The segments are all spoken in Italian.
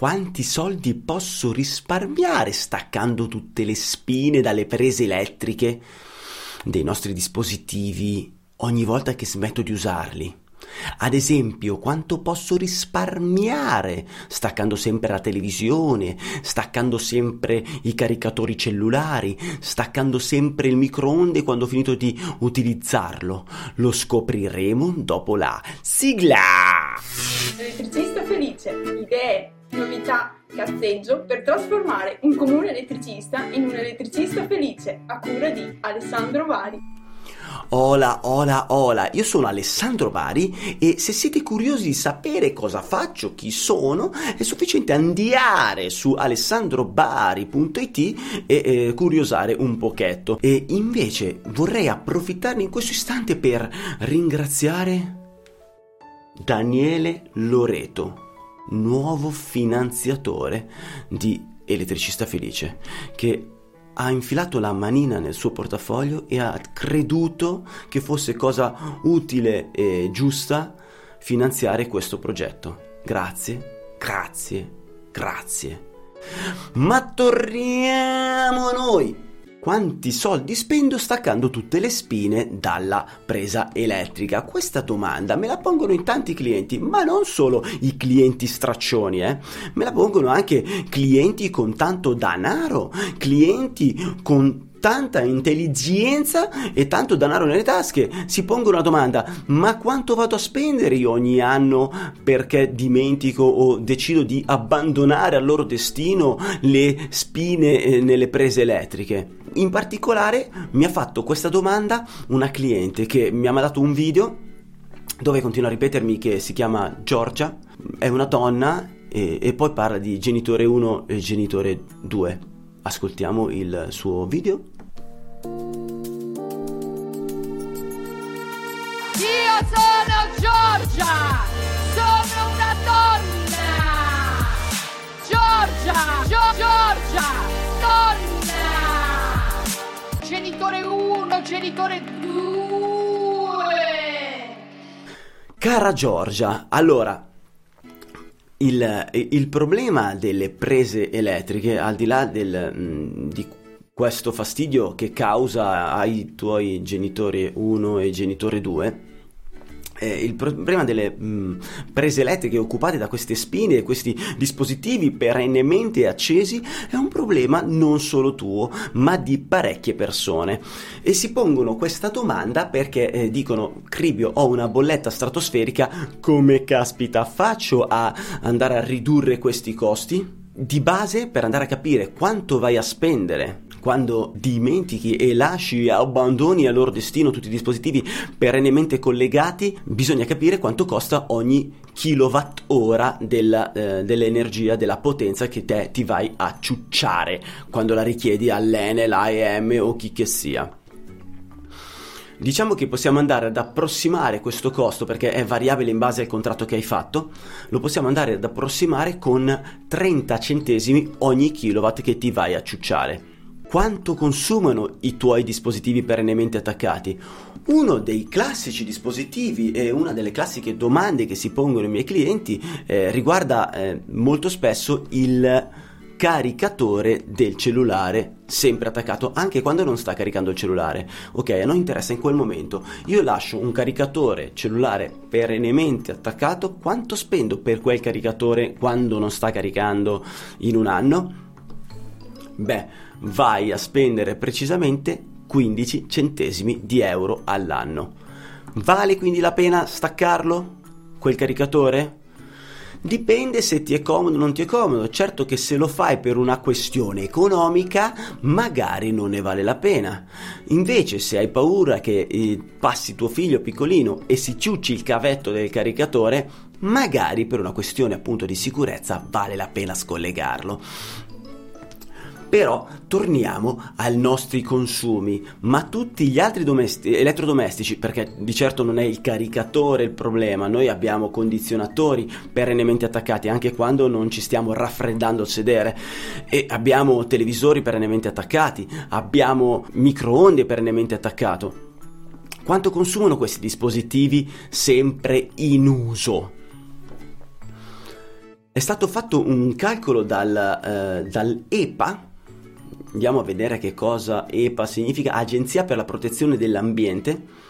Quanti soldi posso risparmiare staccando tutte le spine dalle prese elettriche dei nostri dispositivi ogni volta che smetto di usarli? Ad esempio, quanto posso risparmiare staccando sempre la televisione, staccando sempre i caricatori cellulari, staccando sempre il microonde quando ho finito di utilizzarlo? Lo scopriremo dopo la sigla! Elettricista felice, idee, novità, cazzeggio per trasformare un comune elettricista in un elettricista felice a cura di Alessandro Vari. Hola, hola, hola, io sono Alessandro Bari e se siete curiosi di sapere cosa faccio, chi sono, è sufficiente andare su alessandrobari.it e eh, curiosare un pochetto. E invece vorrei approfittarne in questo istante per ringraziare Daniele Loreto nuovo finanziatore di Elettricista Felice, che ha infilato la manina nel suo portafoglio e ha creduto che fosse cosa utile e giusta finanziare questo progetto. Grazie, grazie, grazie. Ma torniamo a noi quanti soldi spendo staccando tutte le spine dalla presa elettrica? Questa domanda me la pongono in tanti clienti, ma non solo i clienti straccioni, eh? me la pongono anche clienti con tanto denaro, clienti con tanta intelligenza e tanto denaro nelle tasche, si pongono la domanda: ma quanto vado a spendere io ogni anno perché dimentico o decido di abbandonare al loro destino le spine eh, nelle prese elettriche? In particolare mi ha fatto questa domanda una cliente che mi ha mandato un video dove continua a ripetermi che si chiama Giorgia, è una donna e, e poi parla di genitore 1 e genitore 2. Ascoltiamo il suo video. Io sono Giorgia! Sono una donna! Giorgia! Gio- Giorgia! Donna! Genitore 1, genitore 2! Cara Giorgia, allora il, il, problema delle prese elettriche, al di là del, mm, di questo fastidio che causa ai tuoi genitori 1 e genitore 2, eh, il problema delle mh, prese elettriche occupate da queste spine e questi dispositivi perennemente accesi è un problema non solo tuo, ma di parecchie persone. E si pongono questa domanda perché eh, dicono: Cribio, ho una bolletta stratosferica, come caspita faccio a andare a ridurre questi costi? Di base, per andare a capire quanto vai a spendere quando dimentichi e lasci abbandoni al loro destino tutti i dispositivi perennemente collegati, bisogna capire quanto costa ogni kilowattora della, eh, dell'energia, della potenza che te ti vai a ciucciare quando la richiedi all'Enel, AEM o chi che sia. Diciamo che possiamo andare ad approssimare questo costo perché è variabile in base al contratto che hai fatto, lo possiamo andare ad approssimare con 30 centesimi ogni kilowatt che ti vai a ciucciare quanto consumano i tuoi dispositivi perennemente attaccati. Uno dei classici dispositivi e una delle classiche domande che si pongono i miei clienti eh, riguarda eh, molto spesso il caricatore del cellulare sempre attaccato anche quando non sta caricando il cellulare. Ok, a noi interessa in quel momento. Io lascio un caricatore cellulare perennemente attaccato, quanto spendo per quel caricatore quando non sta caricando in un anno? Beh, vai a spendere precisamente 15 centesimi di euro all'anno. Vale quindi la pena staccarlo? Quel caricatore? Dipende se ti è comodo o non ti è comodo. Certo che se lo fai per una questione economica, magari non ne vale la pena. Invece, se hai paura che eh, passi tuo figlio piccolino e si ciucci il cavetto del caricatore, magari per una questione appunto di sicurezza vale la pena scollegarlo. Però torniamo ai nostri consumi, ma tutti gli altri domesti- elettrodomestici, perché di certo non è il caricatore il problema, noi abbiamo condizionatori perennemente attaccati anche quando non ci stiamo raffreddando al sedere e abbiamo televisori perennemente attaccati, abbiamo microonde perennemente attaccato. Quanto consumano questi dispositivi sempre in uso? È stato fatto un calcolo dal, eh, dall'EPA, andiamo a vedere che cosa EPA significa, Agenzia per la protezione dell'ambiente,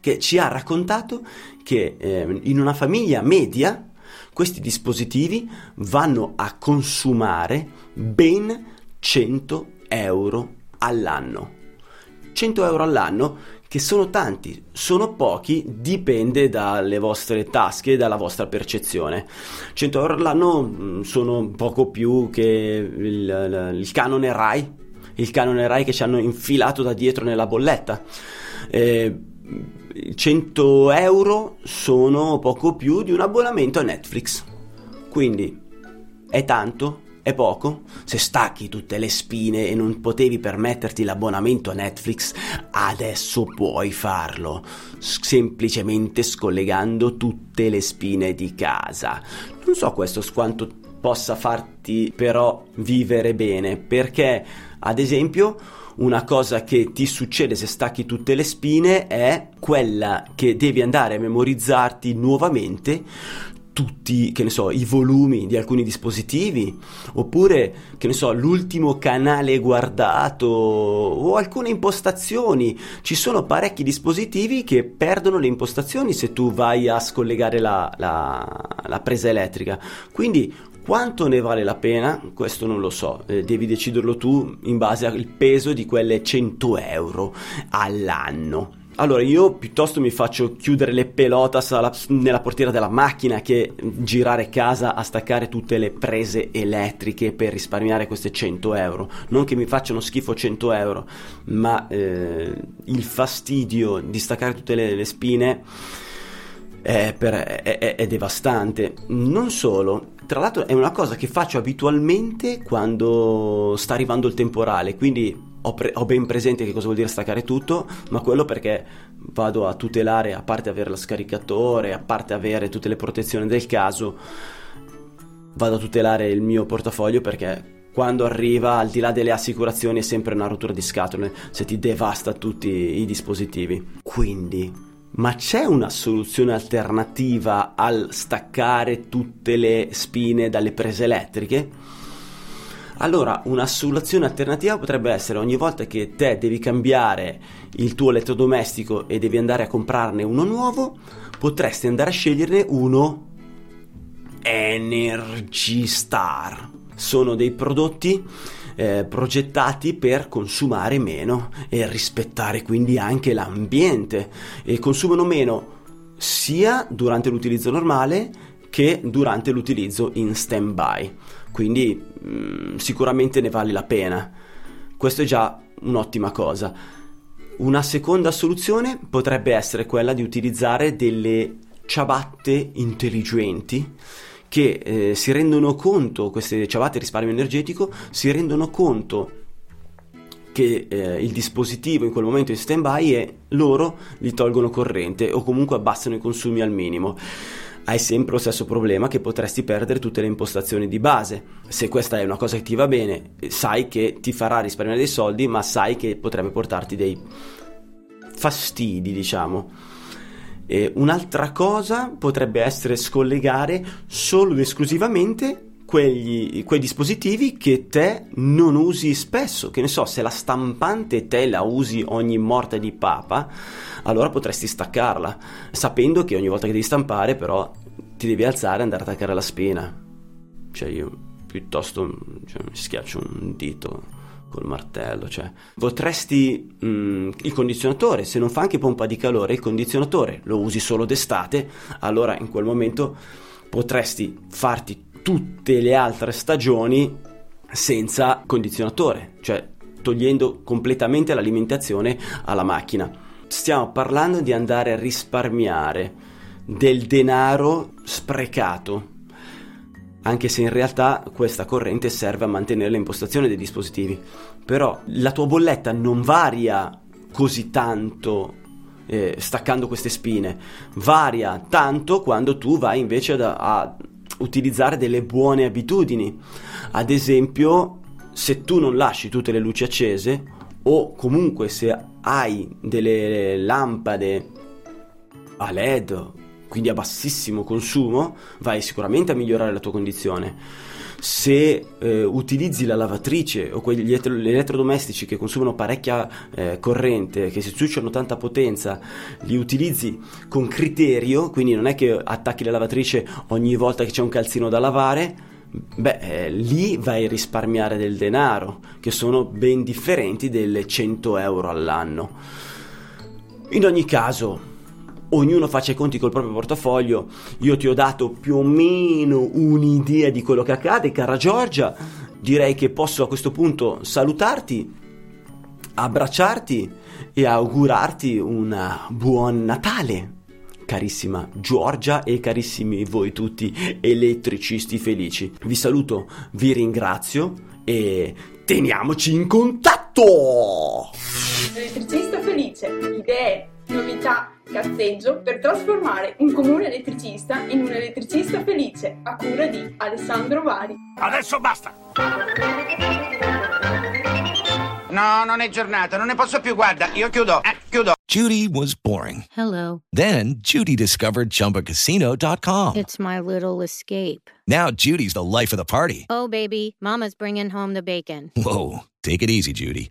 che ci ha raccontato che eh, in una famiglia media questi dispositivi vanno a consumare ben 100 euro all'anno. 100 euro all'anno che sono tanti, sono pochi, dipende dalle vostre tasche e dalla vostra percezione. 100 euro all'anno mm, sono poco più che il, il canone RAI, il canone RAI che ci hanno infilato da dietro nella bolletta. Eh, 100 euro sono poco più di un abbonamento a Netflix. Quindi è tanto? È poco? Se stacchi tutte le spine e non potevi permetterti l'abbonamento a Netflix, adesso puoi farlo, semplicemente scollegando tutte le spine di casa. Non so questo quanto possa farti però vivere bene, perché ad esempio una cosa che ti succede se stacchi tutte le spine è quella che devi andare a memorizzarti nuovamente tutti, che ne so, i volumi di alcuni dispositivi, oppure, che ne so, l'ultimo canale guardato o alcune impostazioni. Ci sono parecchi dispositivi che perdono le impostazioni se tu vai a scollegare la, la, la presa elettrica. Quindi quanto ne vale la pena? Questo non lo so, eh, devi deciderlo tu in base al peso di quelle 100 euro all'anno. Allora, io piuttosto mi faccio chiudere le pelotas alla, nella portiera della macchina che girare casa a staccare tutte le prese elettriche per risparmiare queste 100 euro. Non che mi facciano schifo 100 euro, ma eh, il fastidio di staccare tutte le, le spine è, per, è, è, è devastante. Non solo, tra l'altro è una cosa che faccio abitualmente quando sta arrivando il temporale, quindi ho, pre- ho, ben presente che cosa vuol dire staccare tutto, ma quello perché vado a tutelare, a parte avere lo scaricatore, a parte avere tutte le protezioni del caso, vado a tutelare il mio portafoglio perché quando arriva, al di là delle assicurazioni, è sempre una rottura di scatole se ti devasta tutti i dispositivi. Quindi, ma c'è una soluzione alternativa al staccare tutte le spine dalle prese elettriche? Allora, una soluzione alternativa potrebbe essere ogni volta che te devi cambiare il tuo elettrodomestico e devi andare a comprarne uno nuovo, potresti andare a sceglierne uno Energy Star. Sono dei prodotti eh, progettati per consumare meno e rispettare quindi anche l'ambiente e consumano meno sia durante l'utilizzo normale che durante l'utilizzo in stand by quindi mh, mm, sicuramente ne vale la pena. Questo è già un'ottima cosa. Una seconda soluzione potrebbe essere quella di utilizzare delle ciabatte intelligenti che eh, si rendono conto, queste ciabatte risparmio energetico, si rendono conto che eh, il dispositivo in quel momento è in stand by e loro gli tolgono corrente o comunque abbassano i consumi al minimo hai sempre lo stesso problema che potresti perdere tutte le impostazioni di base. Se questa è una cosa che ti va bene, sai che ti farà risparmiare dei soldi, ma sai che potrebbe portarti dei fastidi, diciamo. E un'altra cosa potrebbe essere scollegare solo ed esclusivamente quegli, quei dispositivi che te non usi spesso. Che ne so, se la stampante te la usi ogni morte di papa, allora potresti staccarla, sapendo che ogni volta che devi stampare, però ti devi alzare e andare a attaccare la spina. Cioè, io piuttosto cioè, mi schiaccio un dito col martello, cioè potresti mh, mm, il condizionatore, se non fa anche pompa di calore, il condizionatore lo usi solo d'estate, allora in quel momento potresti farti tutte le altre stagioni senza condizionatore, cioè togliendo completamente l'alimentazione alla macchina. Stiamo parlando di andare a risparmiare del denaro sprecato anche se in realtà questa corrente serve a mantenere l'impostazione dei dispositivi. Però la tua bolletta non varia così tanto eh, staccando queste spine, varia tanto quando tu vai invece a, a utilizzare delle buone abitudini. Ad esempio, se tu non lasci tutte le luci accese o comunque se hai delle lampade a LED quindi a bassissimo consumo, vai sicuramente a migliorare la tua condizione. Se eh, utilizzi la lavatrice o quegli elettrodomestici che consumano parecchia eh, corrente, che si ciucciano tanta potenza, li utilizzi con criterio, quindi non è che attacchi la lavatrice ogni volta che c'è un calzino da lavare, beh, eh, lì vai a risparmiare del denaro, che sono ben differenti delle 100 euro all'anno. In ogni caso, ognuno faccia i conti col proprio portafoglio. Io ti ho dato più o meno un'idea di quello che accade, cara Giorgia. Direi che posso a questo punto salutarti, abbracciarti e augurarti un buon Natale. Carissima Giorgia e carissimi voi tutti elettricisti felici. Vi saluto, vi ringrazio e teniamoci in contatto! Elettricista felice, idee, novità cazzeggio per trasformare un comune elettricista in un elettricista felice a cura di Alessandro Vari. Adesso basta! No, non è giornata, non ne posso più, guarda, io chiudo, eh, chiudo. Judy was boring. Hello. Then Judy discovered ChumbaCasino.com. It's my little escape. Now Judy's the life of the party. Oh, baby, mama's bringing home the bacon. Whoa, take it easy, Judy.